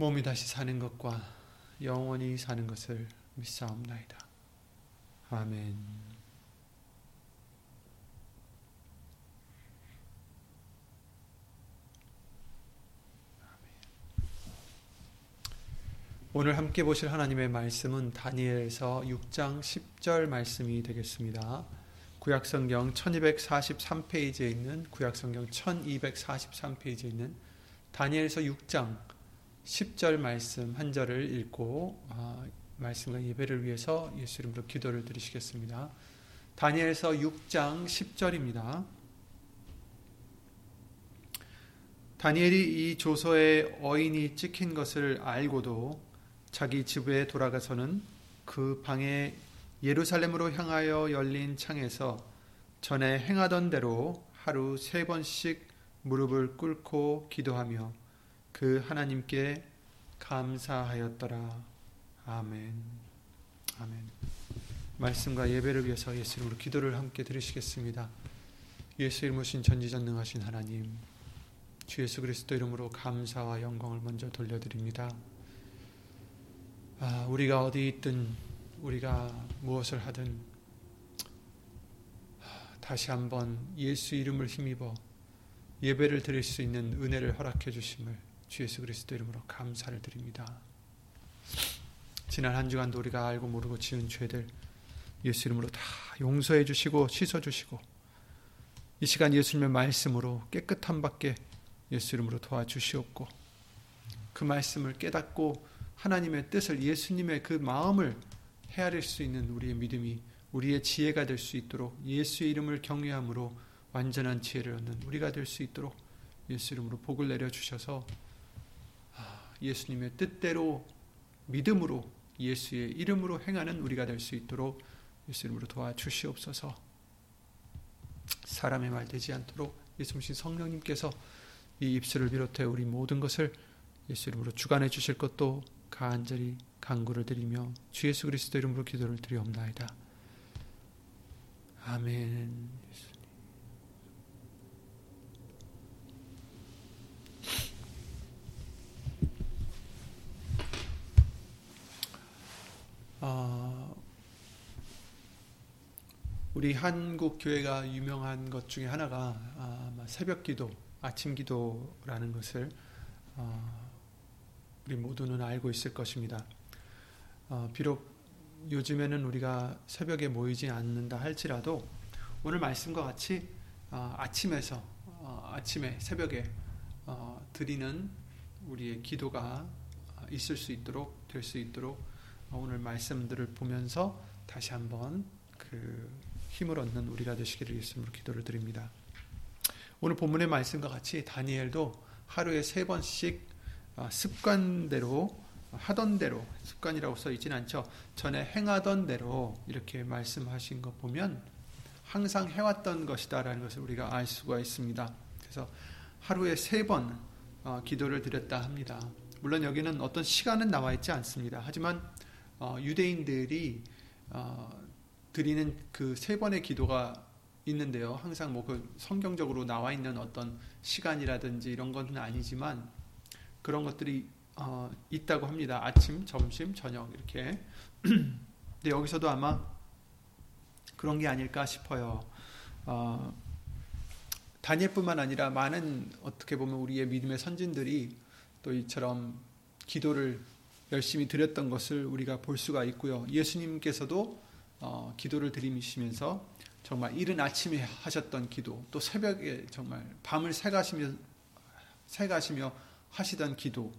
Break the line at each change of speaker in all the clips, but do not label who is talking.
몸이 다시 사는 것과 영원히 사는 것을 믿사옵나이다. 아멘. 오늘 함께 보실 하나님의 말씀은 다니엘서 6장 10절 말씀이 되겠습니다. 구약성경 1243페이지에 있는 구약성경 1243페이지에 있는 다니엘서 6장 10절 말씀 한 절을 읽고 아, 말씀과 예배를 위해서 예수 이름으로 기도를 드리시겠습니다. 다니엘서 6장 10절입니다. 다니엘이 이 조서에 어인이 찍힌 것을 알고도 자기 집에 돌아가서는 그 방에 예루살렘으로 향하여 열린 창에서 전에 행하던 대로 하루 세 번씩 무릎을 꿇고 기도하며 그 하나님께 감사하였더라. 아멘. 아멘. 말씀과 예배를 위해서 예수 이름으로 기도를 함께 드리시겠습니다. 예수 이름으로 신 전지전능하신 하나님, 주 예수 그리스도 이름으로 감사와 영광을 먼저 돌려드립니다. 아, 우리가 어디 있든 우리가 무엇을 하든 다시 한번 예수 이름을 힘입어 예배를 드릴 수 있는 은혜를 허락해 주심을 주 예수 그리스도 이름으로 감사를 드립니다. 지난 한 주간도 우리가 알고 모르고 지은 죄들 예수 이름으로 다 용서해 주시고 씻어 주시고 이 시간 예수님의 말씀으로 깨끗한 밖에 예수 이름으로 도와주시옵고 그 말씀을 깨닫고 하나님의 뜻을 예수님의 그 마음을 헤아릴 수 있는 우리의 믿음이 우리의 지혜가 될 수 있도록 예수의 이름을 경외함으로 완전한 지혜를 얻는 우리가 될 수 있도록 예수 이름으로 복을 내려 주셔서 예수님의 뜻대로 믿음으로 예수의 이름으로 행하는 우리가 될 수 있도록 예수 이름으로 도와주시옵소서. 사람의 말 되지 않도록 예수님 성령님께서 이 입술을 비롯해 우리 모든 것을 예수 이름으로 주관해 주실 것도 간절히 간구를 드리며 주 예수 그리스도 이름으로 기도를 드리옵나이다. 아멘. 어, 우리 한국 교회가 유명한 것 중에 하나가 아, 새벽 기도, 아침 기도라는 것을 어, 우리 모두는 알고 있을 것입니다. 어, 비록 요즘에는 우리가 새벽에 모이지 않는다 할지라도 오늘 말씀과 같이 어, 아침에서 어, 아침에 새벽에 어, 드리는 우리의 기도가 있을 수 있도록 될 수 있도록 오늘 말씀들을 보면서 다시 한번 그 힘을 얻는 우리가 되시기를 예수님으로 기도를 드립니다. 오늘 본문의 말씀과 같이 다니엘도 하루에 세 번씩 습관대로 하던 대로 습관이라고 써 있지는 않죠. 전에 행하던 대로 이렇게 말씀하신 거 보면 항상 해왔던 것이다라는 것을 우리가 알 수가 있습니다. 그래서 하루에 세번 어, 기도를 드렸다 합니다. 물론 여기는 어떤 시간은 나와 있지 않습니다. 하지만 어, 유대인들이 어, 드리는 그 세 번의 기도가 있는데요. 항상 뭐 그 성경적으로 나와 있는 어떤 시간이라든지 이런 건 아니지만 그런 것들이 어, 있다고 합니다. 아침, 점심, 저녁 이렇게. 근데 여기서도 아마 그런 게 아닐까 싶어요. 어, 다니엘뿐만 아니라 많은 어떻게 보면 우리의 믿음의 선진들이 또 이처럼 기도를 열심히 드렸던 것을 우리가 볼 수가 있고요. 예수님께서도 어, 기도를 드리시면서 정말 이른 아침에 하셨던 기도, 또 새벽에 정말 밤을 새가시며 새가시며 하시던 기도,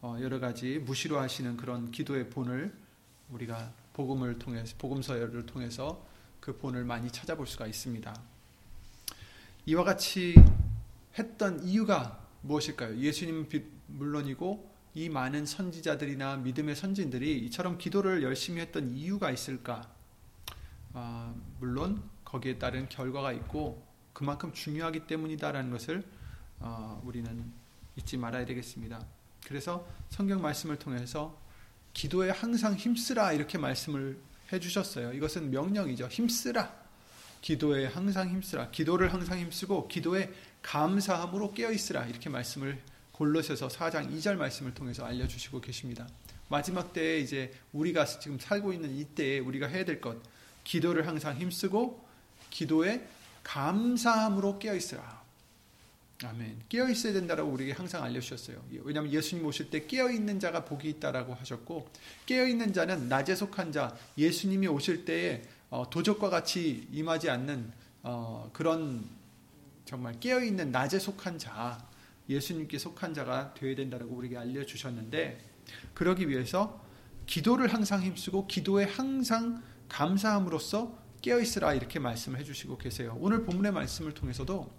어, 여러 가지 무시로 하시는 그런 기도의 본을 우리가 복음을 통해서 복음서를 통해서 그 본을 많이 찾아볼 수가 있습니다. 이와 같이 했던 이유가 무엇일까요? 예수님 물론이고 이 많은 선지자들이나 믿음의 선진들이 이처럼 기도를 열심히 했던 이유가 있을까? 아, 물론 거기에 따른 결과가 있고 그만큼 중요하기 때문이다라는 것을 어, 우리는 잊지 말아야 되겠습니다. 그래서 성경 말씀을 통해서 기도에 항상 힘쓰라 이렇게 말씀을 해주셨어요. 이것은 명령이죠. 힘쓰라. 기도에 항상 힘쓰라. 기도를 항상 힘쓰고 기도에 감사함으로 깨어 있으라. 이렇게 말씀을 골로새서 4장 2절 말씀을 통해서 알려주시고 계십니다. 마지막 때에 이제 우리가 지금 살고 있는 이때에 우리가 해야 될 것, 기도를 항상 힘쓰고 기도에 감사함으로 깨어 있으라. 아멘. 깨어 있어야 된다라고 우리에게 항상 알려주셨어요. 왜냐하면 예수님 오실 때 깨어 있는 자가 복이 있다라고 하셨고 깨어 있는 자는 낮에 속한 자, 예수님이 오실 때에 어, 도적과 같이 임하지 않는 어, 그런 정말 깨어 있는 낮에 속한 자, 예수님께 속한 자가 되어야 된다라고 우리에게 알려주셨는데 그러기 위해서 기도를 항상 힘쓰고 기도에 항상 감사함으로써 깨어 있으라 이렇게 말씀을 해주시고 계세요. 오늘 본문의 말씀을 통해서도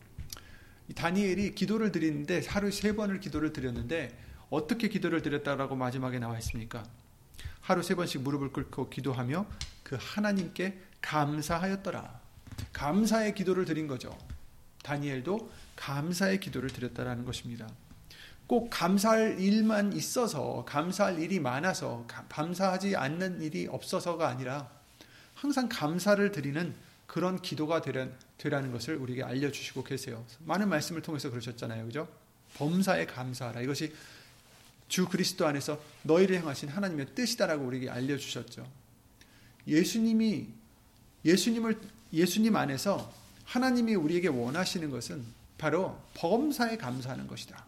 다니엘이 기도를 드리는데 하루 세 번을 기도를 드렸는데 어떻게 기도를 드렸다라고 마지막에 나와 있습니까? 하루 세 번씩 무릎을 꿇고 기도하며 그 하나님께 감사하였더라. 감사의 기도를 드린 거죠. 다니엘도 감사의 기도를 드렸다라는 것입니다. 꼭 감사할 일만 있어서 감사할 일이 많아서 감사하지 않는 일이 없어서가 아니라 항상 감사를 드리는 그런 기도가 되라는 것을 우리에게 알려주시고 계세요. 많은 말씀을 통해서 그러셨잖아요. 그죠? 범사에 감사하라. 이것이 주 그리스도 안에서 너희를 향하신 하나님의 뜻이다라고 우리에게 알려주셨죠. 예수님이, 예수님을, 예수님 안에서 하나님이 우리에게 원하시는 것은 바로 범사에 감사하는 것이다.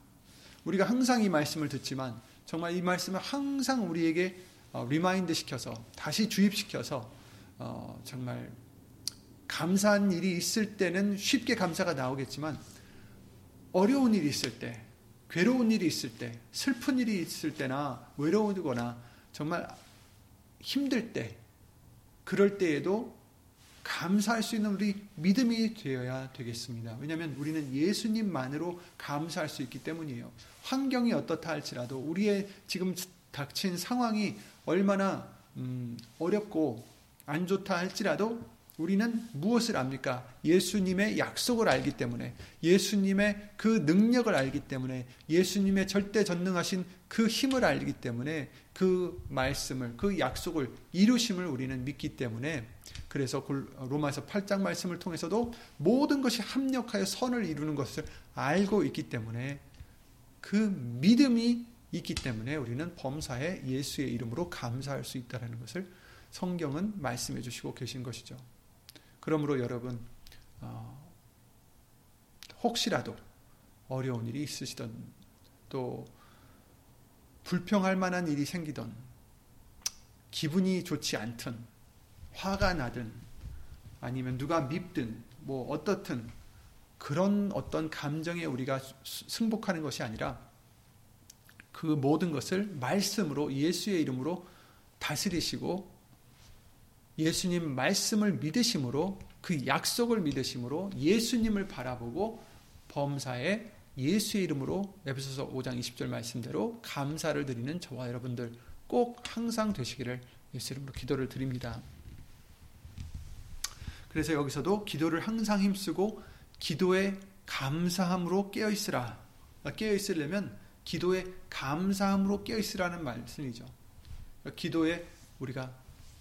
우리가 항상 이 말씀을 듣지만 정말 이 말씀을 항상 우리에게 어, remind 시켜서 다시 주입시켜서 어, 정말 감사한 일이 있을 때는 쉽게 감사가 나오겠지만 어려운 일이 있을 때, 괴로운 일이 있을 때, 슬픈 일이 있을 때나 외로우거나 정말 힘들 때, 그럴 때에도 감사할 수 있는 우리 믿음이 되어야 되겠습니다. 왜냐하면 우리는 예수님만으로 감사할 수 있기 때문이에요. 환경이 어떻다 할지라도 우리의 지금 닥친 상황이 얼마나 음, 어렵고 안 좋다 할지라도 우리는 무엇을 압니까? 예수님의 약속을 알기 때문에, 예수님의 그 능력을 알기 때문에, 예수님의 절대 전능하신 그 힘을 알기 때문에, 그 말씀을, 그 약속을 이루심을 우리는 믿기 때문에, 그래서 로마서 8장 말씀을 통해서도 모든 것이 합력하여 선을 이루는 것을 알고 있기 때문에, 그 믿음이 있기 때문에 우리는 범사에 예수의 이름으로 감사할 수 있다는 것을 성경은 말씀해 주시고 계신 것이죠. 그러므로 여러분 어, 혹시라도 어려운 일이 있으시던 또 불평할 만한 일이 생기던 기분이 좋지 않든 화가 나든 아니면 누가 밉든 뭐 어떻든 그런 어떤 감정에 우리가 승복하는 것이 아니라 그 모든 것을 말씀으로 예수의 이름으로 다스리시고 예수님 말씀을 믿으심으로 그 약속을 믿으심으로 예수님을 바라보고 범사에 예수의 이름으로 에베소서 5장 20절 말씀대로 감사를 드리는 저와 여러분들 꼭 항상 되시기를 예수 이름으로 기도를 드립니다. 그래서 여기서도 기도를 항상 힘쓰고 기도에 감사함으로 깨어 있으라. 깨어 있으려면 기도에 감사함으로 깨어 있으라는 말씀이죠. 기도에 우리가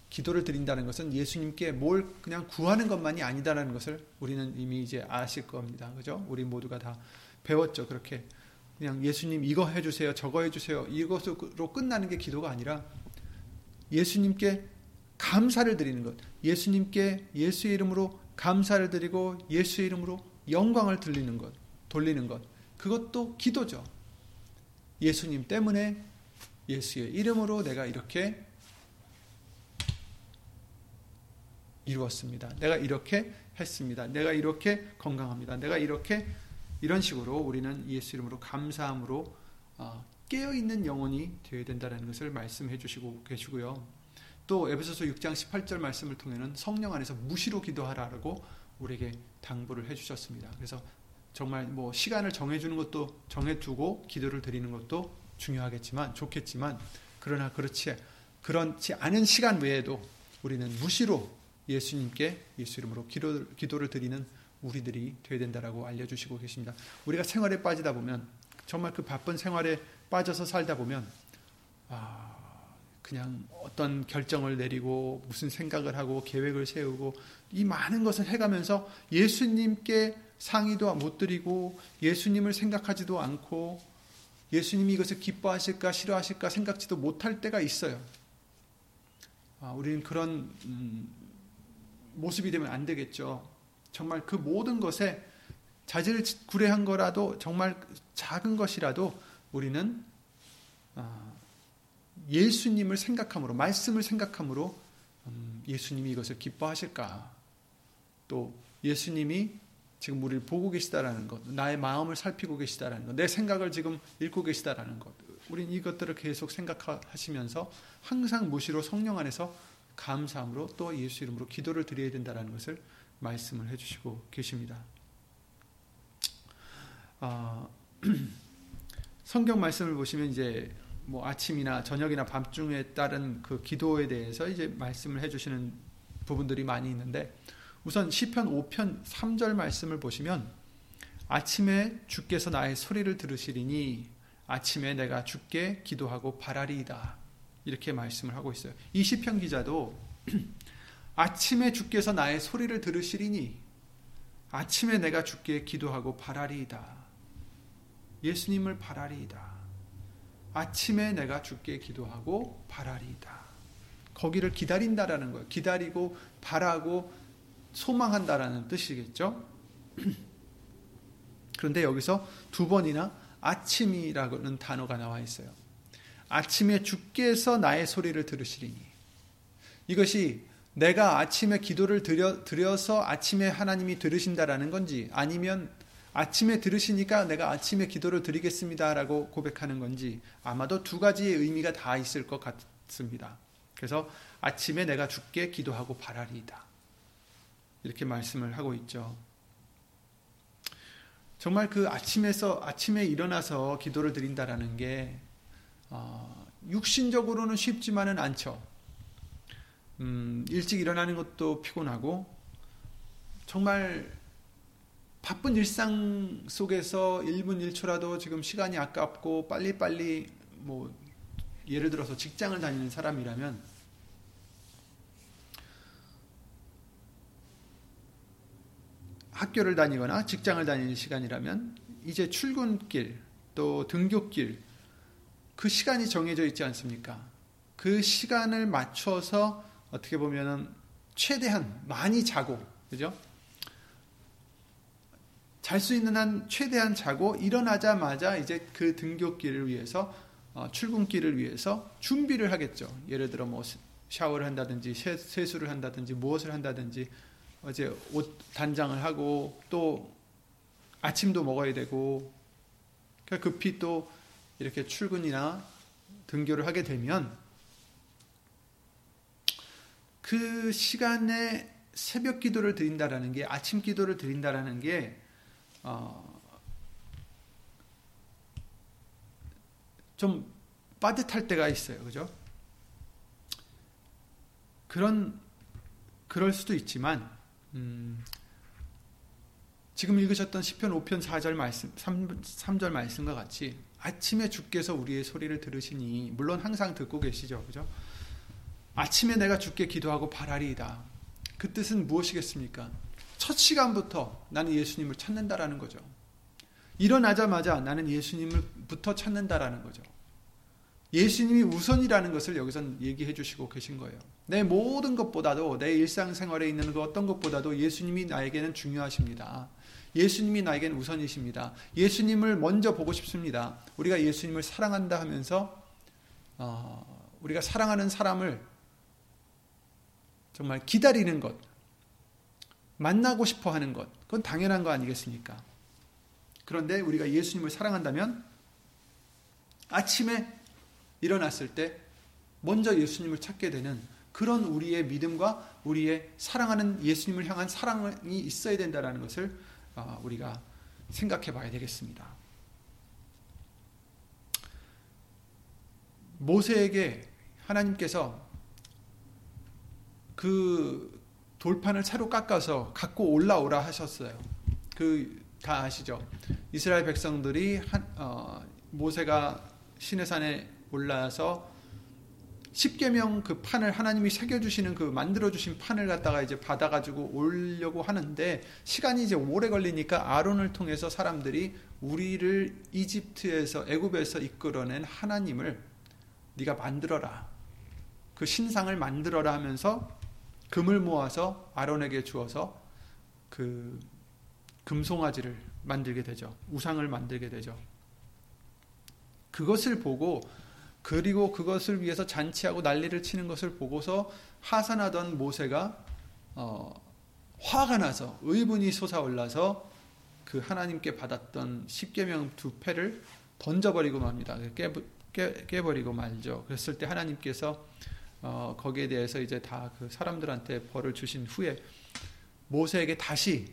기도를 드린다는 것은 예수님께 뭘 그냥 구하는 것만이 아니다라는 것을 우리는 이미 이제 아실 겁니다. 그죠? 우리 모두가 다 배웠죠. 그렇게 그냥 예수님 이거 해주세요, 저거 해주세요. 이것으로 끝나는 게 기도가 아니라 예수님께 감사를 드리는 것, 예수님께 예수의 이름으로 감사를 드리고 예수의 이름으로 영광을 들리는 것, 돌리는 것, 그것도 기도죠. 예수님 때문에 예수의 이름으로 내가 이렇게 이루었습니다. 내가 이렇게 했습니다. 내가 이렇게 건강합니다. 내가 이렇게 이런 식으로 우리는 예수 이름으로 감사함으로 어, 깨어 있는 영혼이 되어야 된다는 것을 말씀해 주시고 계시고요. 또 에베소서 6장 18절 말씀을 통해는 성령 안에서 무시로 기도하라고 우리에게 당부를 해 주셨습니다. 그래서 정말 뭐 시간을 정해 주는 것도 정해 두고 기도를 드리는 것도 중요하겠지만 좋겠지만 그러나 그렇지 그렇지 않은 시간 외에도 우리는 무시로 예수님께 예수 이름으로 기도, 기도를 드리는 우리들이 되어야 된다라고 알려주시고 계십니다. 우리가 생활에 빠지다 보면 정말 그 바쁜 생활에 빠져서 살다 보면 아, 그냥 어떤 결정을 내리고 무슨 생각을 하고 계획을 세우고 이 많은 것을 해가면서 예수님께 상의도 못 드리고 예수님을 생각하지도 않고 예수님이 이것을 기뻐하실까 싫어하실까 생각지도 못할 때가 있어요. 아, 우리는 그런 음, 모습이 되면 안 되겠죠. 정말 그 모든 것에 자질 구레한 거라도 정말 작은 것이라도 우리는 아, 예수님을 생각함으로 말씀을 생각함으로 음, 예수님이 이것을 기뻐하실까 또 예수님이 지금 우리를 보고 계시다라는 것, 나의 마음을 살피고 계시다라는 것, 내 생각을 지금 읽고 계시다라는 것, 우린 이것들을 계속 생각하시면서 항상 무시로 성령 안에서 감사함으로 또 예수 이름으로 기도를 드려야 된다는 것을 말씀을 해주시고 계십니다. 아, 성경 말씀을 보시면 이제 뭐 아침이나 저녁이나 밤중에 따른 그 기도에 대해서 이제 말씀을 해주시는 부분들이 많이 있는데 우선 시편 5편 3절 말씀을 보시면 아침에 주께서 나의 소리를 들으시리니 아침에 내가 주께 기도하고 바라리이다. 이렇게 말씀을 하고 있어요. 이 시편 기자도 아침에 주께서 나의 소리를 들으시리니 아침에 내가 주께 기도하고 바라리이다. 예수님을 바라리이다. 아침에 내가 주께 기도하고 바라리이다. 거기를 기다린다라는 거예요. 기다리고 바라고 소망한다라는 뜻이겠죠. 그런데 여기서 두 번이나 아침이라는 단어가 나와 있어요. 아침에 주께서 나의 소리를 들으시리니. 이것이 내가 아침에 기도를 드려, 드려서 아침에 하나님이 들으신다라는 건지 아니면 아침에 들으시니까 내가 아침에 기도를 드리겠습니다라고 고백하는 건지 아마도 두 가지의 의미가 다 있을 것 같습니다. 그래서 아침에 내가 주께 기도하고 바라리이다. 이렇게 말씀을 하고 있죠. 정말 그 아침에서 아침에 일어나서 기도를 드린다라는 게 어, 육신적으로는 쉽지만은 않죠. 음, 일찍 일어나는 것도 피곤하고 정말 바쁜 일상 속에서 1분 1초라도 지금 시간이 아깝고 빨리빨리 뭐 예를 들어서 직장을 다니는 사람이라면 학교를 다니거나 직장을 다니는 시간이라면 이제 출근길 또 등교길 그 시간이 정해져 있지 않습니까? 그 시간을 맞춰서 어떻게 보면은 최대한 많이 자고 그죠? 잘 수 있는 한 최대한 자고 일어나자마자 이제 그 등교길을 위해서 어, 출근길을 위해서 준비를 하겠죠. 예를 들어 뭐 샤워를 한다든지 세수를 한다든지 무엇을 한다든지 어제 옷 단장을 하고 또 아침도 먹어야 되고 그러니까 급히 또 이렇게 출근이나 등교를 하게 되면 그 시간에 새벽 기도를 드린다라는 게 아침 기도를 드린다라는 게 어, 좀 빠듯할 때가 있어요, 그죠? 그런 그럴 수도 있지만 음, 지금 읽으셨던 시편 5편 4절 말씀, 3, 3절 말씀과 같이 아침에 주께서 우리의 소리를 들으시니 물론 항상 듣고 계시죠. 그죠? 아침에 내가 주께 기도하고 바라리이다. 그 뜻은 무엇이겠습니까? 첫 시간부터 나는 예수님을 찾는다라는 거죠. 일어나자마자 나는 예수님을부터 찾는다라는 거죠. 예수님이 우선이라는 것을 여기서 얘기해 주시고 계신 거예요. 내 모든 것보다도 내 일상생활에 있는 그 어떤 것보다도 예수님이 나에게는 중요하십니다. 예수님이 나에게는 우선이십니다. 예수님을 먼저 보고 싶습니다. 우리가 예수님을 사랑한다 하면서 어, 우리가 사랑하는 사람을 정말 기다리는 것, 만나고 싶어 하는 것, 그건 당연한 거 아니겠습니까? 그런데 우리가 예수님을 사랑한다면 아침에 일어났을 때 먼저 예수님을 찾게 되는 그런 우리의 믿음과 우리의 사랑하는 예수님을 향한 사랑이 있어야 된다는 것을 어, 우리가 생각해 봐야 되겠습니다. 모세에게 하나님께서 그 돌판을 차로 깎아서 갖고 올라오라 하셨어요. 그 다 아시죠? 이스라엘 백성들이 한, 어, 모세가 시내산에 올라서 십계명 그 판을 하나님이 새겨 주시는 그 만들어 주신 판을 갖다가 이제 받아 가지고 오려고 하는데 시간이 이제 오래 걸리니까 아론을 통해서 사람들이 우리를 이집트에서 애굽에서 이끌어낸 하나님을 네가 만들어라. 그 신상을 만들어라 하면서 금을 모아서 아론에게 주어서 그 금송아지를 만들게 되죠. 우상을 만들게 되죠. 그것을 보고 그리고 그것을 위해서 잔치하고 난리를 치는 것을 보고서 하산하던 모세가 어, 화가 나서 의분이 솟아올라서 그 하나님께 받았던 십계명 두 패를 던져버리고 맙니다. 깨, 깨, 깨버리고 말죠. 그랬을 때 하나님께서 어, 거기에 대해서 이제 다 그 사람들한테 벌을 주신 후에 모세에게 다시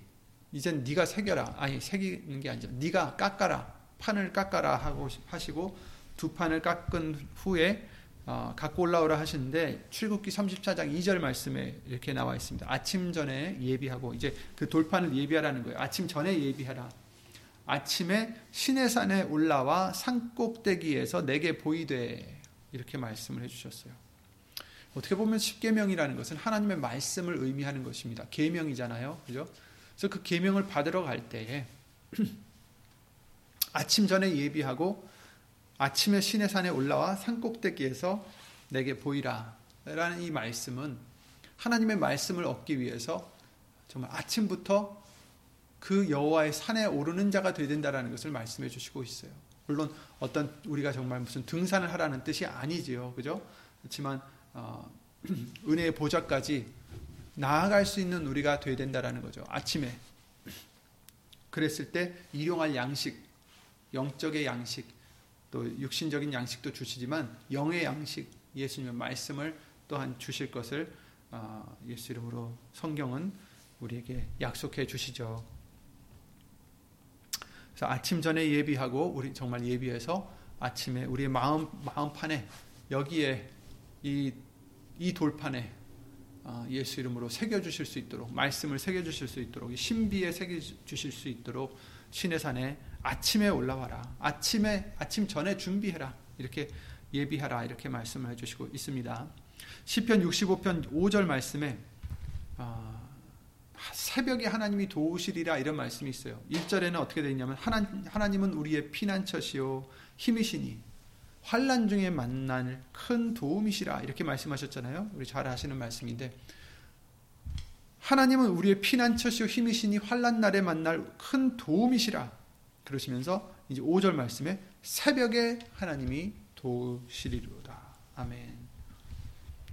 이젠 네가 새겨라 아니 새기는 게 아니죠. 네가 깎아라 판을 깎아라 하고 하시고 두 판을 깎은 후에 어, 갖고 올라오라 하시는데 출국기 34장 2절 말씀에 이렇게 나와 있습니다. 아침 전에 예비하고 이제 그 돌판을 예비하라는 거예요. 아침 전에 예비하라. 아침에 시내산에 올라와 산 꼭대기에서 내게 보이되 이렇게 말씀을 해주셨어요. 어떻게 보면 십계명이라는 것은 하나님의 말씀을 의미하는 것입니다. 계명이잖아요, 그죠? 그래서 그 계명을 받으러 갈 때에 아침 전에 예비하고 아침에 시내산에 올라와 산꼭대기에서 내게 보이라. 라는 이 말씀은 하나님의 말씀을 얻기 위해서 정말 아침부터 그 여호와의 산에 오르는 자가 되야 된다라는 것을 말씀해 주시고 있어요. 물론 어떤 우리가 정말 무슨 등산을 하라는 뜻이 아니지요. 그죠? 그렇지만 어, 은혜의 보좌까지 나아갈 수 있는 우리가 되야 된다라는 거죠. 아침에 그랬을 때 일용할 양식, 영적의 양식, 또 육신적인 양식도 주시지만 영의 양식 예수님의 말씀을 또한 주실 것을 어, 예수 이름으로 성경은 우리에게 약속해 주시죠. 그래서 아침 전에 예비하고 우리 정말 예비해서 아침에 우리의 마음 마음판에 여기에 이, 이 돌판에 어, 예수 이름으로 새겨 주실 수 있도록 말씀을 새겨 주실 수 있도록 신비에 새겨 주실 수 있도록 신의 산에 아침에 올라와라. 아침에 아침 전에 준비해라. 이렇게 예비하라. 이렇게 말씀을 해 주시고 있습니다. 시편 65편 5절 말씀에 어, 새벽에 하나님이 도우시리라 이런 말씀이 있어요. 1절에는 어떻게 되어 있냐면 하나, 하나님은 우리의 피난처시요 힘이시니 환란 중에 만날 큰 도움이시라 이렇게 말씀하셨잖아요. 우리 잘 아시는 말씀인데 하나님은 우리의 피난처시요 힘이시니 환란 날에 만날 큰 도움이시라. 그러시면서 이제 5절 말씀에 새벽에 하나님이 도우시리로다. 아멘.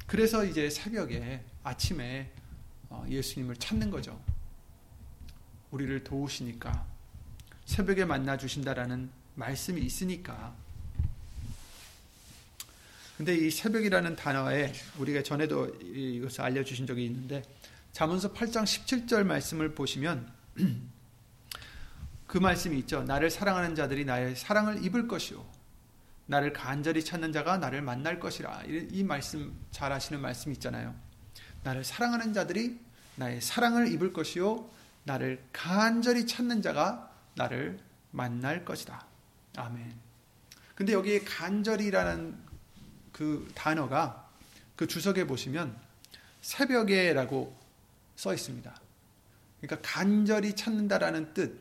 그래서 이제 새벽에 아침에 어, 예수님을 찾는 거죠. 우리를 도우시니까 새벽에 만나 주신다라는 말씀이 있으니까. 근데 이 새벽이라는 단어에 우리가 전에도 이것을 알려주신 적이 있는데 잠언서 8장 17절 말씀을 보시면 그 말씀이 있죠. 나를 사랑하는 자들이 나의 사랑을 입을 것이요. 나를 간절히 찾는 자가 나를 만날 것이라. 이 말씀 잘 아시는 말씀 있잖아요. 나를 사랑하는 자들이 나의 사랑을 입을 것이요. 나를 간절히 찾는 자가 나를 만날 것이다. 아멘. 근데 여기에 간절이라는 그 단어가 그 주석에 보시면 새벽에라고 써 있습니다. 그러니까 간절히 찾는다라는 뜻,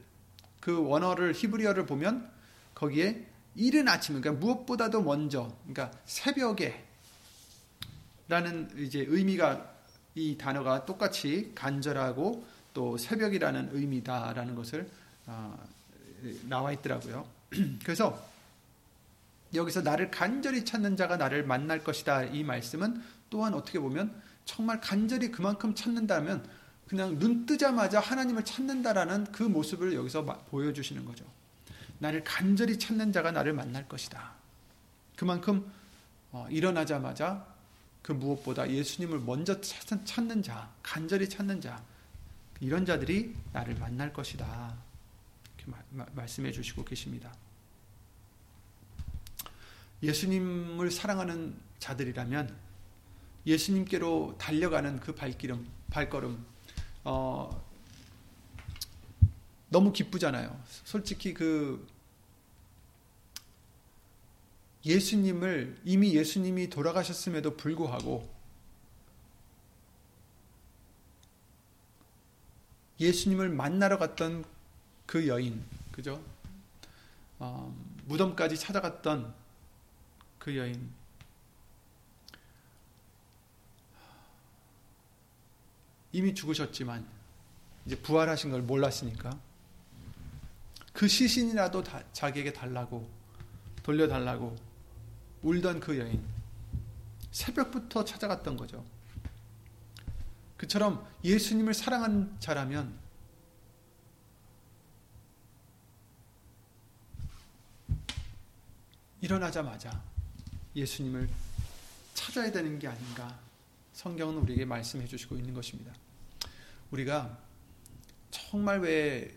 그 원어를 히브리어를 보면 거기에 이른 아침, 그러니까 무엇보다도 먼저, 그러니까 새벽에 라는 이제 의미가 이 단어가 똑같이 간절하고 또 새벽이라는 의미다라는 것을 어, 나와 있더라고요. 그래서 여기서 나를 간절히 찾는 자가 나를 만날 것이다. 이 말씀은 또한 어떻게 보면 정말 간절히 그만큼 찾는다면 그냥 눈 뜨자마자 하나님을 찾는다라는 그 모습을 여기서 보여주시는 거죠. 나를 간절히 찾는 자가 나를 만날 것이다. 그만큼 어, 일어나자마자 그 무엇보다 예수님을 먼저 찾는 자, 간절히 찾는 자, 이런 자들이 나를 만날 것이다. 이렇게 말씀해 주시고 계십니다. 예수님을 사랑하는 자들이라면 예수님께로 달려가는 그 발길음, 발걸음, 어, 너무 기쁘잖아요. 솔직히 그 예수님을 이미 예수님이 돌아가셨음에도 불구하고 예수님을 만나러 갔던 그 여인, 그죠? 어, 무덤까지 찾아갔던 그 여인. 이미 죽으셨지만 이제 부활하신 걸 몰랐으니까 그 시신이라도 다, 자기에게 달라고 돌려달라고 울던 그 여인 새벽부터 찾아갔던 거죠. 그처럼 예수님을 사랑한 자라면 일어나자마자 예수님을 찾아야 되는 게 아닌가 성경은 우리에게 말씀해 주시고 있는 것입니다. 우리가 정말 왜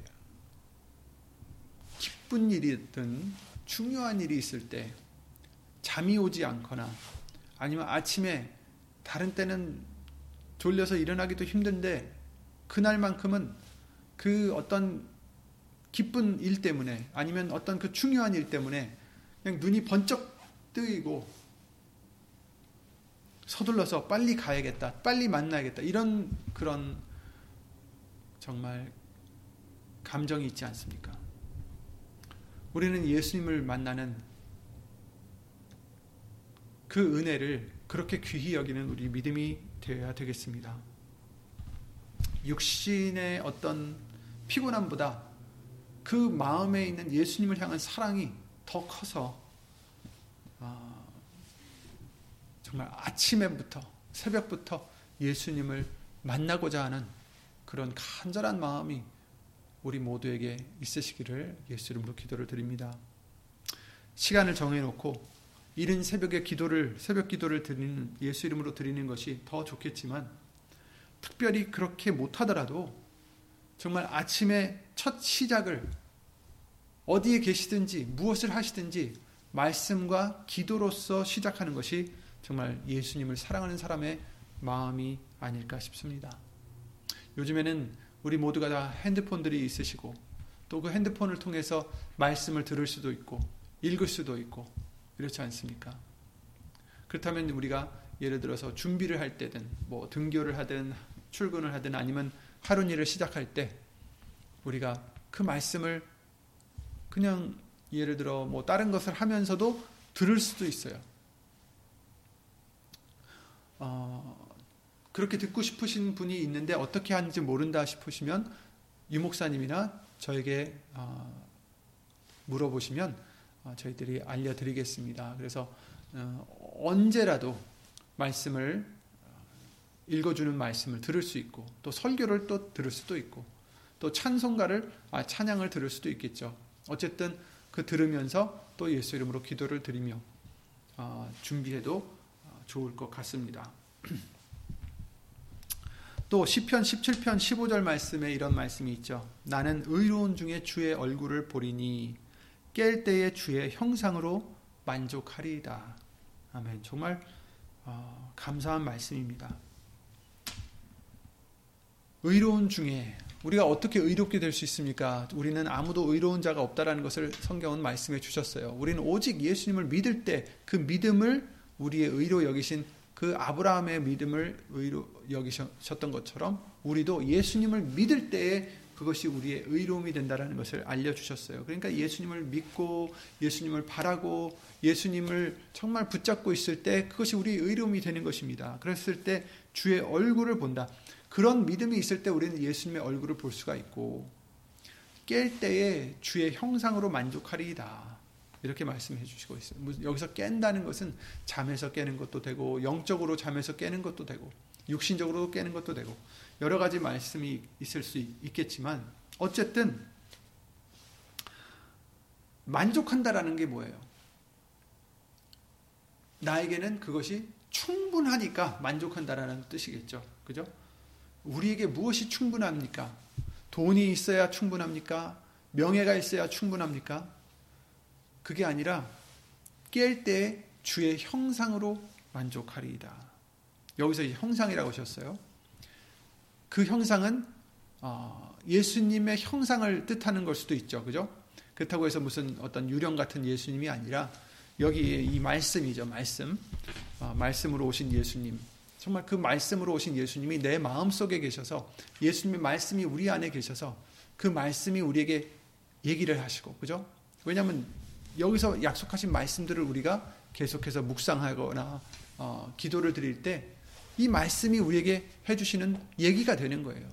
기쁜 일이든 중요한 일이 있을 때 잠이 오지 않거나 아니면 아침에 다른 때는 졸려서 일어나기도 힘든데 그날만큼은 그 어떤 기쁜 일 때문에 아니면 어떤 그 중요한 일 때문에 그냥 눈이 번쩍 뜨이고 서둘러서 빨리 가야겠다, 빨리 만나야겠다 이런 그런 정말 감정이 있지 않습니까? 우리는 예수님을 만나는 그 은혜를 그렇게 귀히 여기는 우리 믿음이 되어야 되겠습니다. 육신의 어떤 피곤함보다 그 마음에 있는 예수님을 향한 사랑이 더 커서 아, 정말 아침에부터 새벽부터 예수님을 만나고자 하는 그런 간절한 마음이 우리 모두에게 있으시기를 예수 이름으로 기도를 드립니다. 시간을 정해놓고 이른 새벽에 기도를 새벽 기도를 드리는 예수 이름으로 드리는 것이 더 좋겠지만 특별히 그렇게 못하더라도 정말 아침에 첫 시작을 어디에 계시든지 무엇을 하시든지 말씀과 기도로서 시작하는 것이 정말 예수님을 사랑하는 사람의 마음이 아닐까 싶습니다. 요즘에는 우리 모두가 다 핸드폰들이 있으시고 또 그 핸드폰을 통해서 말씀을 들을 수도 있고 읽을 수도 있고 그렇지 않습니까? 그렇다면 우리가 예를 들어서 준비를 할 때든 뭐 등교를 하든 출근을 하든 아니면 하루 일을 시작할 때 우리가 그 말씀을 그냥 예를 들어 뭐 다른 것을 하면서도 들을 수도 있어요. 어, 그렇게 듣고 싶으신 분이 있는데 어떻게 하는지 모른다 싶으시면 유목사님이나 저에게 어, 물어보시면 어, 저희들이 알려드리겠습니다. 그래서 어, 언제라도 말씀을 어, 읽어주는 말씀을 들을 수 있고 또 설교를 또 들을 수도 있고 또 찬송가를 아, 찬양을 들을 수도 있겠죠. 어쨌든 그 들으면서 또 예수 이름으로 기도를 드리며 준비해도 좋을 것 같습니다. 또 시편 17편 15절 말씀에 이런 말씀이 있죠. 나는 의로운 중에 주의 얼굴을 보리니 깰 때에 주의 형상으로 만족하리이다. 아멘. 정말 어, 감사한 말씀입니다. 의로운 중에 우리가 어떻게 의롭게 될 수 있습니까? 우리는 아무도 의로운 자가 없다라는 것을 성경은 말씀해 주셨어요. 우리는 오직 예수님을 믿을 때 그 믿음을 우리의 의로 여기신 그 아브라함의 믿음을 의로 여기셨던 것처럼 우리도 예수님을 믿을 때에 그것이 우리의 의로움이 된다라는 것을 알려주셨어요. 그러니까 예수님을 믿고 예수님을 바라고 예수님을 정말 붙잡고 있을 때 그것이 우리의 의로움이 되는 것입니다. 그랬을 때 주의 얼굴을 본다. 그런 믿음이 있을 때 우리는 예수님의 얼굴을 볼 수가 있고 깰 때에 주의 형상으로 만족하리이다. 이렇게 말씀해 주시고 있어요. 여기서 깬다는 것은 잠에서 깨는 것도 되고 영적으로 잠에서 깨는 것도 되고 육신적으로 깨는 것도 되고 여러 가지 말씀이 있을 수 있겠지만 어쨌든 만족한다라는 게 뭐예요? 나에게는 그것이 충분하니까 만족한다라는 뜻이겠죠. 그죠? 우리에게 무엇이 충분합니까? 돈이 있어야 충분합니까? 명예가 있어야 충분합니까? 그게 아니라 깰 때 주의 형상으로 만족하리이다. 여기서 형상이라고 하셨어요. 그 형상은 어, 예수님의 형상을 뜻하는 걸 수도 있죠. 그죠? 그렇다고 해서 무슨 어떤 유령 같은 예수님이 아니라 여기 이 말씀이죠. 말씀. 어, 말씀으로 오신 예수님. 정말 그 말씀으로 오신 예수님이 내 마음 속에 계셔서 예수님의 말씀이 우리 안에 계셔서 그 말씀이 우리에게 얘기를 하시고, 그죠? 왜냐하면 여기서 약속하신 말씀들을 우리가 계속해서 묵상하거나 어, 기도를 드릴 때 이 말씀이 우리에게 해주시는 얘기가 되는 거예요.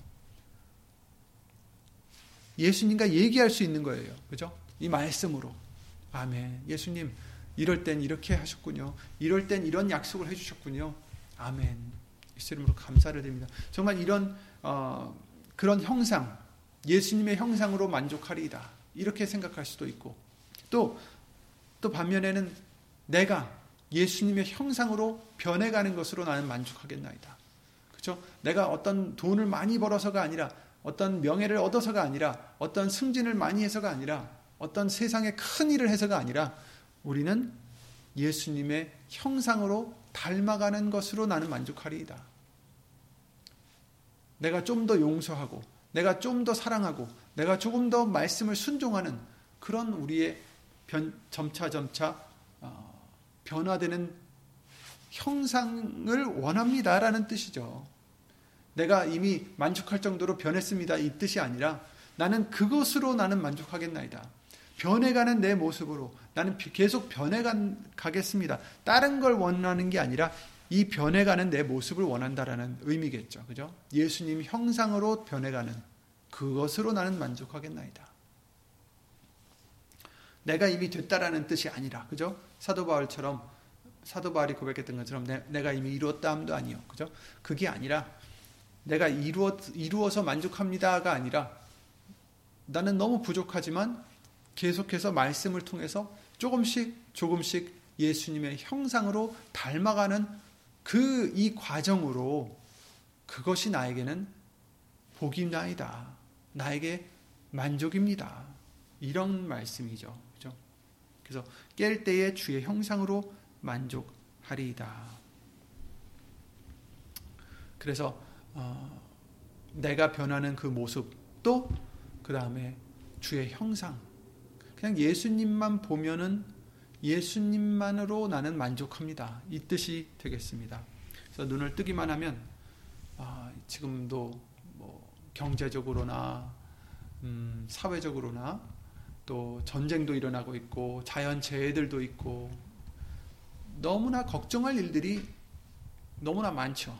예수님과 얘기할 수 있는 거예요. 그죠? 이 말씀으로. 아멘. 예수님, 이럴 땐 이렇게 하셨군요. 이럴 땐 이런 약속을 해주셨군요. 아멘. 예수 이름으로 감사를 드립니다. 정말 이런 어, 그런 형상, 예수님의 형상으로 만족하리이다. 이렇게 생각할 수도 있고 또 또 반면에는 내가 예수님의 형상으로 변해가는 것으로 나는 만족하겠나이다. 그렇죠? 내가 어떤 돈을 많이 벌어서가 아니라 어떤 명예를 얻어서가 아니라 어떤 승진을 많이 해서가 아니라 어떤 세상에 큰 일을 해서가 아니라 우리는 예수님의 형상으로 닮아가는 것으로 나는 만족하리이다. 내가 좀 더 용서하고, 내가 좀 더 사랑하고, 내가 조금 더 말씀을 순종하는 그런 우리의 변, 점차 점차 어, 변화되는 형상을 원합니다라는 뜻이죠. 내가 이미 만족할 정도로 변했습니다. 이 뜻이 아니라 나는 그것으로 나는 만족하겠나이다. 변해가는 내 모습으로 나는 계속 변해가겠습니다. 다른 걸 원하는 게 아니라 이 변해가는 내 모습을 원한다라는 의미겠죠. 그죠? 예수님 형상으로 변해가는 그것으로 나는 만족하겠나이다. 내가 이미 됐다라는 뜻이 아니라, 그죠? 사도 바울처럼, 사도 바울이 고백했던 것처럼 내, 가 이미 이루었다 함도 아니요. 그죠? 그게 아니라 내가 이루어, 이루어서 만족합니다가 아니라 나는 너무 부족하지만 계속해서 말씀을 통해서 조금씩 조금씩 예수님의 형상으로 닮아가는 그 이 과정으로 그것이 나에게는 복이나이다. 나에게 만족입니다. 이런 말씀이죠. 그래서 깰 때에 주의 형상으로 만족하리이다. 그래서 어, 내가 변하는 그 모습 또그 다음에 주의 형상 그냥 예수님만 보면은 예수님만으로 나는 만족합니다. 이 뜻이 되겠습니다. 그래서 눈을 뜨기만 하면 아, 지금도 뭐 경제적으로나 음, 사회적으로나 또 전쟁도 일어나고 있고 자연 재해들도 있고 너무나 걱정할 일들이 너무나 많죠.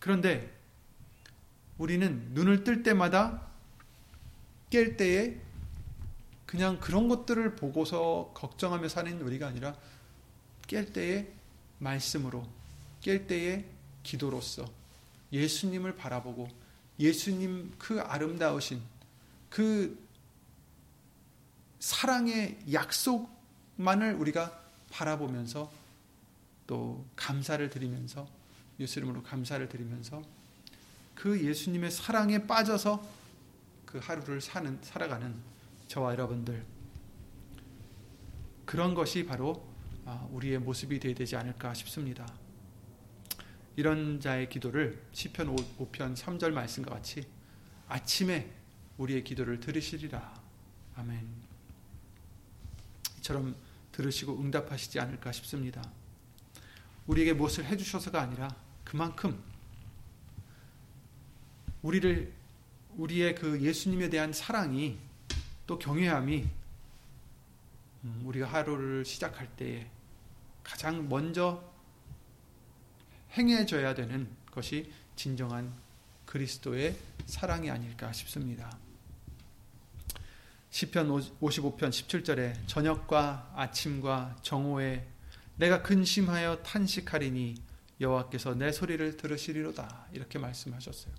그런데 우리는 눈을 뜰 때마다 깰 때에 그냥 그런 것들을 보고서 걱정하며 사는 우리가 아니라 깰 때에 말씀으로 깰 때에 기도로서 예수님을 바라보고 예수님 그 아름다우신 그 사랑의 약속만을 우리가 바라보면서 또 감사를 드리면서 예수 이름으로 감사를 드리면서 그 예수님의 사랑에 빠져서 그 하루를 사는 살아가는 저와 여러분들 그런 것이 바로 아, 우리의 모습이 되어야 되지 않을까 싶습니다. 이런 자의 기도를 시편 5편 3절 말씀과 같이 아침에 우리의 기도를 들으시리라. 아멘. 이처럼 들으시고 응답하시지 않을까 싶습니다. 우리에게 무엇을 해 주셔서가 아니라 그만큼 우리를 우리의 그 예수님에 대한 사랑이 또 경외함이 음, 우리가 하루를 시작할 때에 가장 먼저 행해져야 되는 것이 진정한 그리스도의 사랑이 아닐까 싶습니다. 시편 55편 17절에 저녁과 아침과 정오에 내가 근심하여 탄식하리니 여호와께서 내 소리를 들으시리로다 이렇게 말씀하셨어요.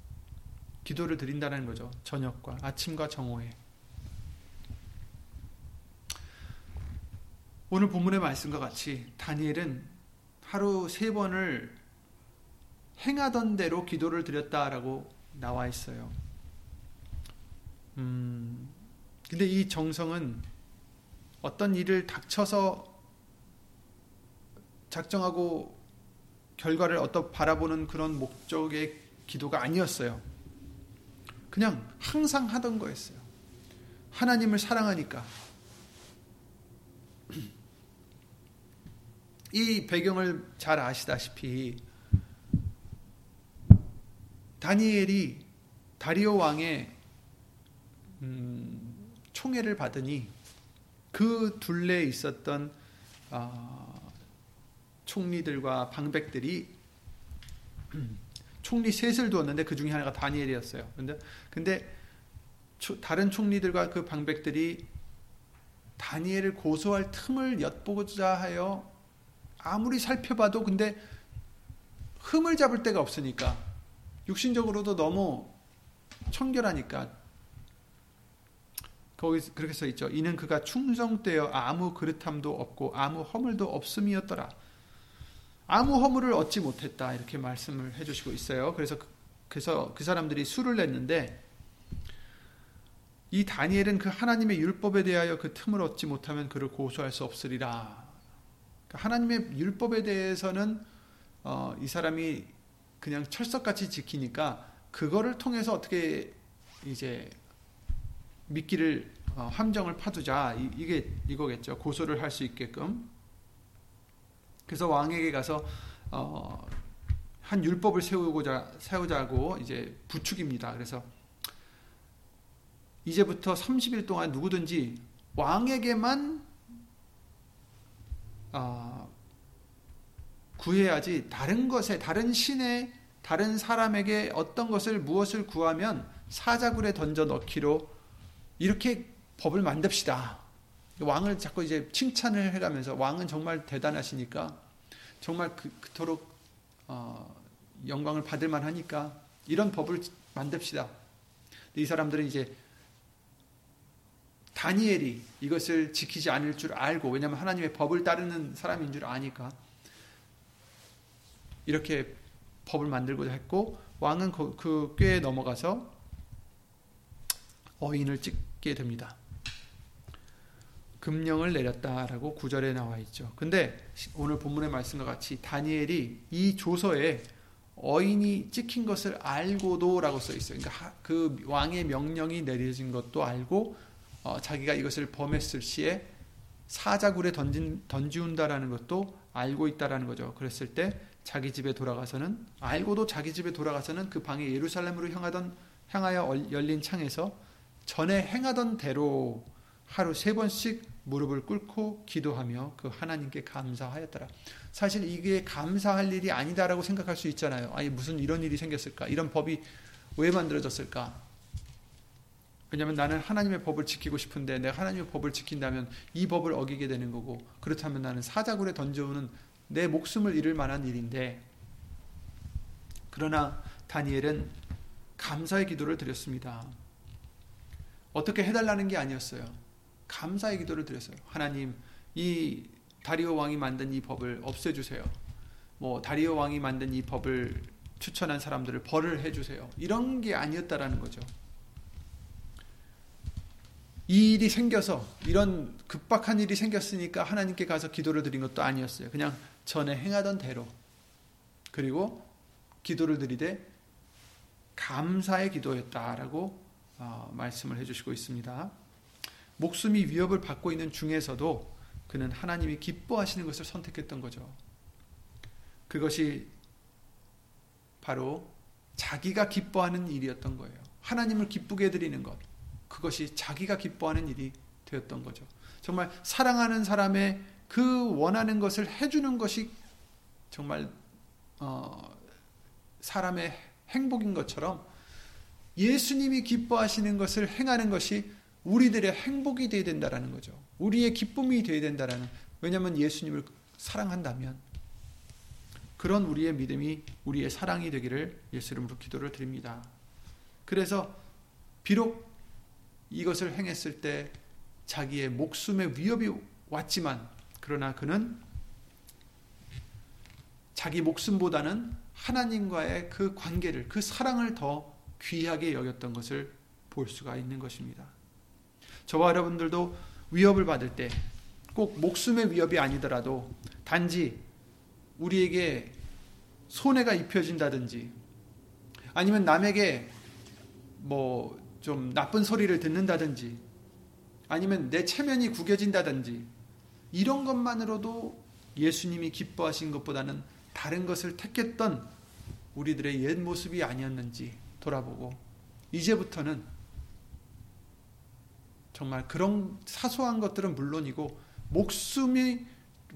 기도를 드린다는 거죠. 저녁과 아침과 정오에 오늘 본문의 말씀과 같이 다니엘은 하루 세 번을 행하던 대로 기도를 드렸다라고 나와 있어요. 음, 근데 이 정성은 어떤 일을 닥쳐서 작정하고 결과를 어떤 바라보는 그런 목적의 기도가 아니었어요. 그냥 항상 하던 거였어요. 하나님을 사랑하니까. 이 배경을 잘 아시다시피 다니엘이 다리오 왕의 음, 총애를 받으니 그 둘레에 있었던 어, 총리들과 방백들이 총리 셋을 두었는데 그 중에 하나가 다니엘이었어요. 근데 근데 다른 총리들과 그 방백들이 다니엘을 고소할 틈을 엿보고자 하여 아무리 살펴봐도 근데 흠을 잡을 데가 없으니까 육신적으로도 너무 청결하니까 거기 그렇게 써 있죠. 이는 그가 충성되어 아무 그릇함도 없고 아무 허물도 없음이었더라. 아무 허물을 얻지 못했다 이렇게 말씀을 해주시고 있어요. 그래서 그, 그래서 그 사람들이 술을 냈는데 이 다니엘은 그 하나님의 율법에 대하여 그 틈을 얻지 못하면 그를 고소할 수 없으리라. 그러니까 하나님의 율법에 대해서는 어, 이 사람이 그냥 철석같이 지키니까 그거를 통해서 어떻게 이제 미끼를 어, 함정을 파두자. 이, 게 이거겠죠. 고소를 할 수 있게끔. 그래서 왕에게 가서 어, 한 율법을 세우고자 세우자고 이제 부축입니다. 그래서 이제부터 30일 동안 누구든지 왕에게만 어, 구해야지 다른 것에 다른 신에 다른 사람에게 어떤 것을 무엇을 구하면 사자굴에 던져 넣기로 이렇게 법을 만듭시다. 왕을 자꾸 이제 칭찬을 해가면서 왕은 정말 대단하시니까 정말 그, 그토록 어, 영광을 받을 만하니까 이런 법을 만듭시다. 이 사람들은 이제 다니엘이 이것을 지키지 않을 줄 알고 왜냐하면 하나님의 법을 따르는 사람인 줄 아니까 이렇게 법을 만들고자 했고 왕은 그, 그 꾀에 넘어가서 어인을 찍게 됩니다. 금령을 내렸다라고 구절에 나와 있죠. 근데 오늘 본문의 말씀과 같이 다니엘이 이 조서에 어인이 찍힌 것을 알고도라고 써 있어요. 그러니까 그 왕의 명령이 내려진 것도 알고 어, 자기가 이것을 범했을 시에 사자굴에 던진 던지운다라는 것도 알고 있다라는 거죠. 그랬을 때 자기 집에 돌아가서는 알고도 자기 집에 돌아가서는 그 방에 예루살렘으로 향하던 향하여 열린 창에서 전에 행하던 대로 하루 세 번씩 무릎을 꿇고 기도하며 그 하나님께 감사하였더라. 사실 이게 감사할 일이 아니다라고 생각할 수 있잖아요. 아니 무슨 이런 일이 생겼을까? 이런 법이 왜 만들어졌을까? 왜냐하면 나는 하나님의 법을 지키고 싶은데 내가 하나님의 법을 지킨다면 이 법을 어기게 되는 거고 그렇다면 나는 사자굴에 던져오는 내 목숨을 잃을 만한 일인데 그러나 다니엘은 감사의 기도를 드렸습니다. 어떻게 해달라는 게 아니었어요. 감사의 기도를 드렸어요. 하나님, 이 다리오 왕이 만든 이 법을 없애주세요. 뭐 다리오 왕이 만든 이 법을 추천한 사람들을 벌을 해주세요. 이런 게 아니었다라는 거죠. 이 일이 생겨서 이런 급박한 일이 생겼으니까 하나님께 가서 기도를 드린 것도 아니었어요. 그냥 전에 행하던 대로 그리고 기도를 드리되 감사의 기도였다라고 어, 말씀을 해주시고 있습니다. 목숨이 위협을 받고 있는 중에서도 그는 하나님이 기뻐하시는 것을 선택했던 거죠. 그것이 바로 자기가 기뻐하는 일이었던 거예요. 하나님을 기쁘게 해드리는 것. 그것이 자기가 기뻐하는 일이 되었던 거죠. 정말 사랑하는 사람의 그 원하는 것을 해주는 것이 정말 어, 사람의 행복인 것처럼 예수님이 기뻐하시는 것을 행하는 것이 우리들의 행복이 되어야 된다라는 거죠. 우리의 기쁨이 되어야 된다라는. 왜냐하면 예수님을 사랑한다면 그런 우리의 믿음이 우리의 사랑이 되기를 예수 이름으로 기도를 드립니다. 그래서 비록 이것을 행했을 때 자기의 목숨의 위협이 왔지만 그러나 그는 자기 목숨보다는 하나님과의 그 관계를 그 사랑을 더 귀하게 여겼던 것을 볼 수가 있는 것입니다. 저와 여러분들도 위협을 받을 때 꼭 목숨의 위협이 아니더라도 단지 우리에게 손해가 입혀진다든지 아니면 남에게 뭐 좀 나쁜 소리를 듣는다든지 아니면 내 체면이 구겨진다든지 이런 것만으로도 예수님이 기뻐하신 것보다는 다른 것을 택했던 우리들의 옛 모습이 아니었는지 돌아보고 이제부터는 정말 그런 사소한 것들은 물론이고 목숨이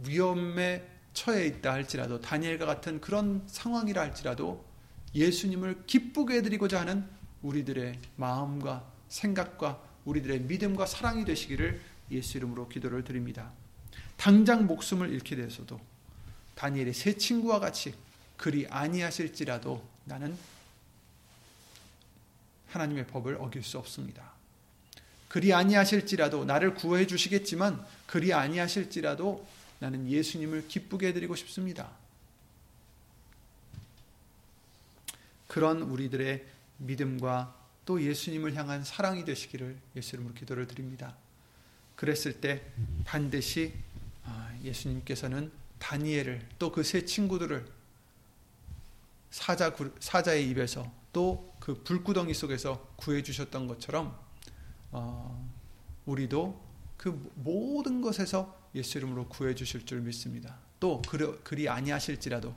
위험에 처해 있다 할지라도 다니엘과 같은 그런 상황이라 할지라도 예수님을 기쁘게 해드리고자 하는 우리들의 마음과 생각과 우리들의 믿음과 사랑이 되시기를 예수 이름으로 기도를 드립니다. 당장 목숨을 잃게 되서도 다니엘의 세 친구와 같이 그리 아니하실지라도 나는 하나님의 법을 어길 수 없습니다. 그리 아니하실지라도 나를 구해 주시겠지만 그리 아니하실지라도 나는 예수님을 기쁘게 해드리고 싶습니다. 그런 우리들의 믿음과 또 예수님을 향한 사랑이 되시기를 예수 이름으로 기도를 드립니다. 그랬을 때 반드시 아, 예수님께서는 다니엘을 또 그 세 친구들을 사자 사자의 입에서 또 그 불구덩이 속에서 구해 주셨던 것처럼 어, 우리도 그 모든 것에서 예수 이름으로 구해 주실 줄 믿습니다. 또 그리 아니하실지라도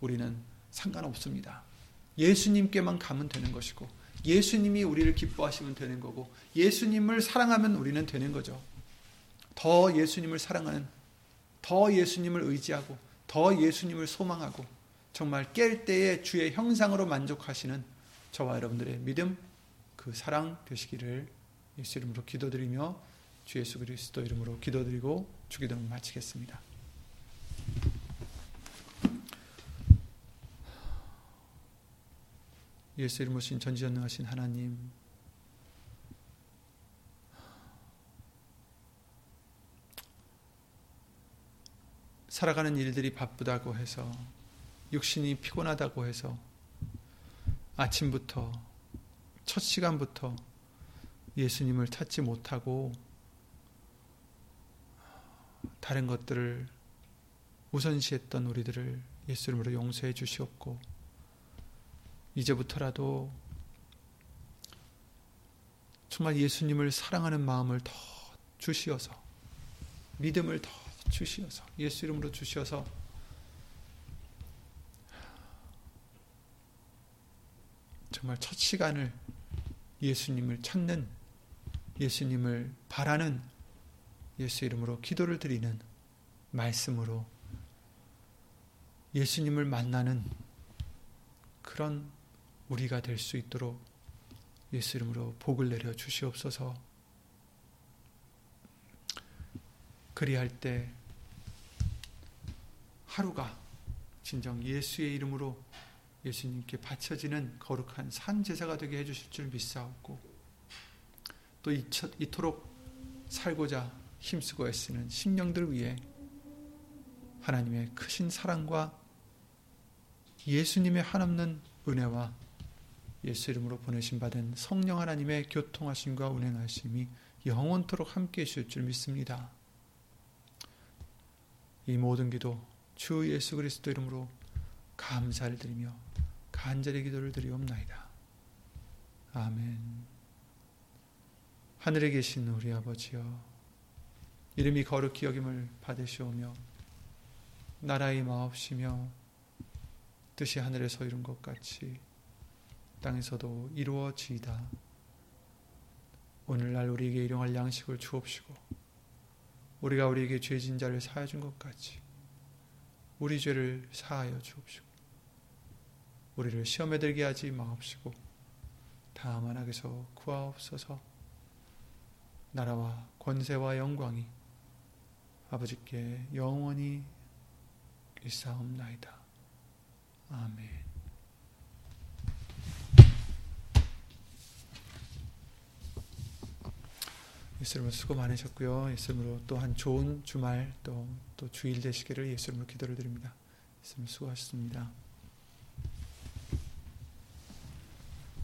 우리는 상관없습니다. 예수님께만 가면 되는 것이고 예수님이 우리를 기뻐하시면 되는 거고 예수님을 사랑하면 우리는 되는 거죠. 더 예수님을 사랑하는 더 예수님을 의지하고 더 예수님을 소망하고 정말 깰 때에 주의 형상으로 만족하시는 저와 여러분들의 믿음 그 사랑 되시기를 예수 이름으로 기도드리며 주 예수 그리스도 이름으로 기도드리고 주기도를 마치겠습니다. 예수 이름으로 신 전지전능하신 하나님 살아가는 일들이 바쁘다고 해서 육신이 피곤하다고 해서 아침부터 첫 시간부터 예수님을 찾지 못하고 다른 것들을 우선시했던 우리들을 예수 이름으로 용서해 주시옵고 이제부터라도 정말 예수님을 사랑하는 마음을 더 주시어서 믿음을 더 주시어서 예수 이름으로 주시어서 정말 첫 시간을 예수님을 찾는 예수님을 바라는 예수 이름으로 기도를 드리는 말씀으로 예수님을 만나는 그런 우리가 될 수 있도록 예수 이름으로 복을 내려 주시옵소서. 그리할 때 하루가 진정 예수의 이름으로 예수님께 바쳐지는 거룩한 산 제사가 되게 해주실 줄 믿사옵고 또 이토록 살고자 힘쓰고 애쓰는 심령들 위해 하나님의 크신 사랑과 예수님의 한없는 은혜와 예수 이름으로 보내신 받은 성령 하나님의 교통하심과 운행하심이 영원토록 함께 해 주실 줄 믿습니다. 이 모든 기도 주 예수 그리스도 이름으로 감사를 드리며 간절히 기도를 드리옵나이다. 아멘. 하늘에 계신 우리 아버지여 이름이 거룩히 여김을 받으시오며 나라의 마옵시며 뜻이 하늘에서 이룬 것 같이 땅에서도 이루어지이다. 오늘날 우리에게 일용할 양식을 주옵시고 우리가 우리에게 죄진 자를 사하여 준것 같이 우리 죄를 사하여 주옵시고 우리를 시험에 들게 하지 마옵시고 다만 악에서 구하옵소서 나라와 권세와 영광이 아버지께 영원히 있사옵나이다. 아멘. 예수님으로 수고 많으셨고요. 예수님으로 또한 좋은 주말 또, 또 주일 되시기를 예수님으로 기도를 드립니다. 예수님 수고하셨습니다.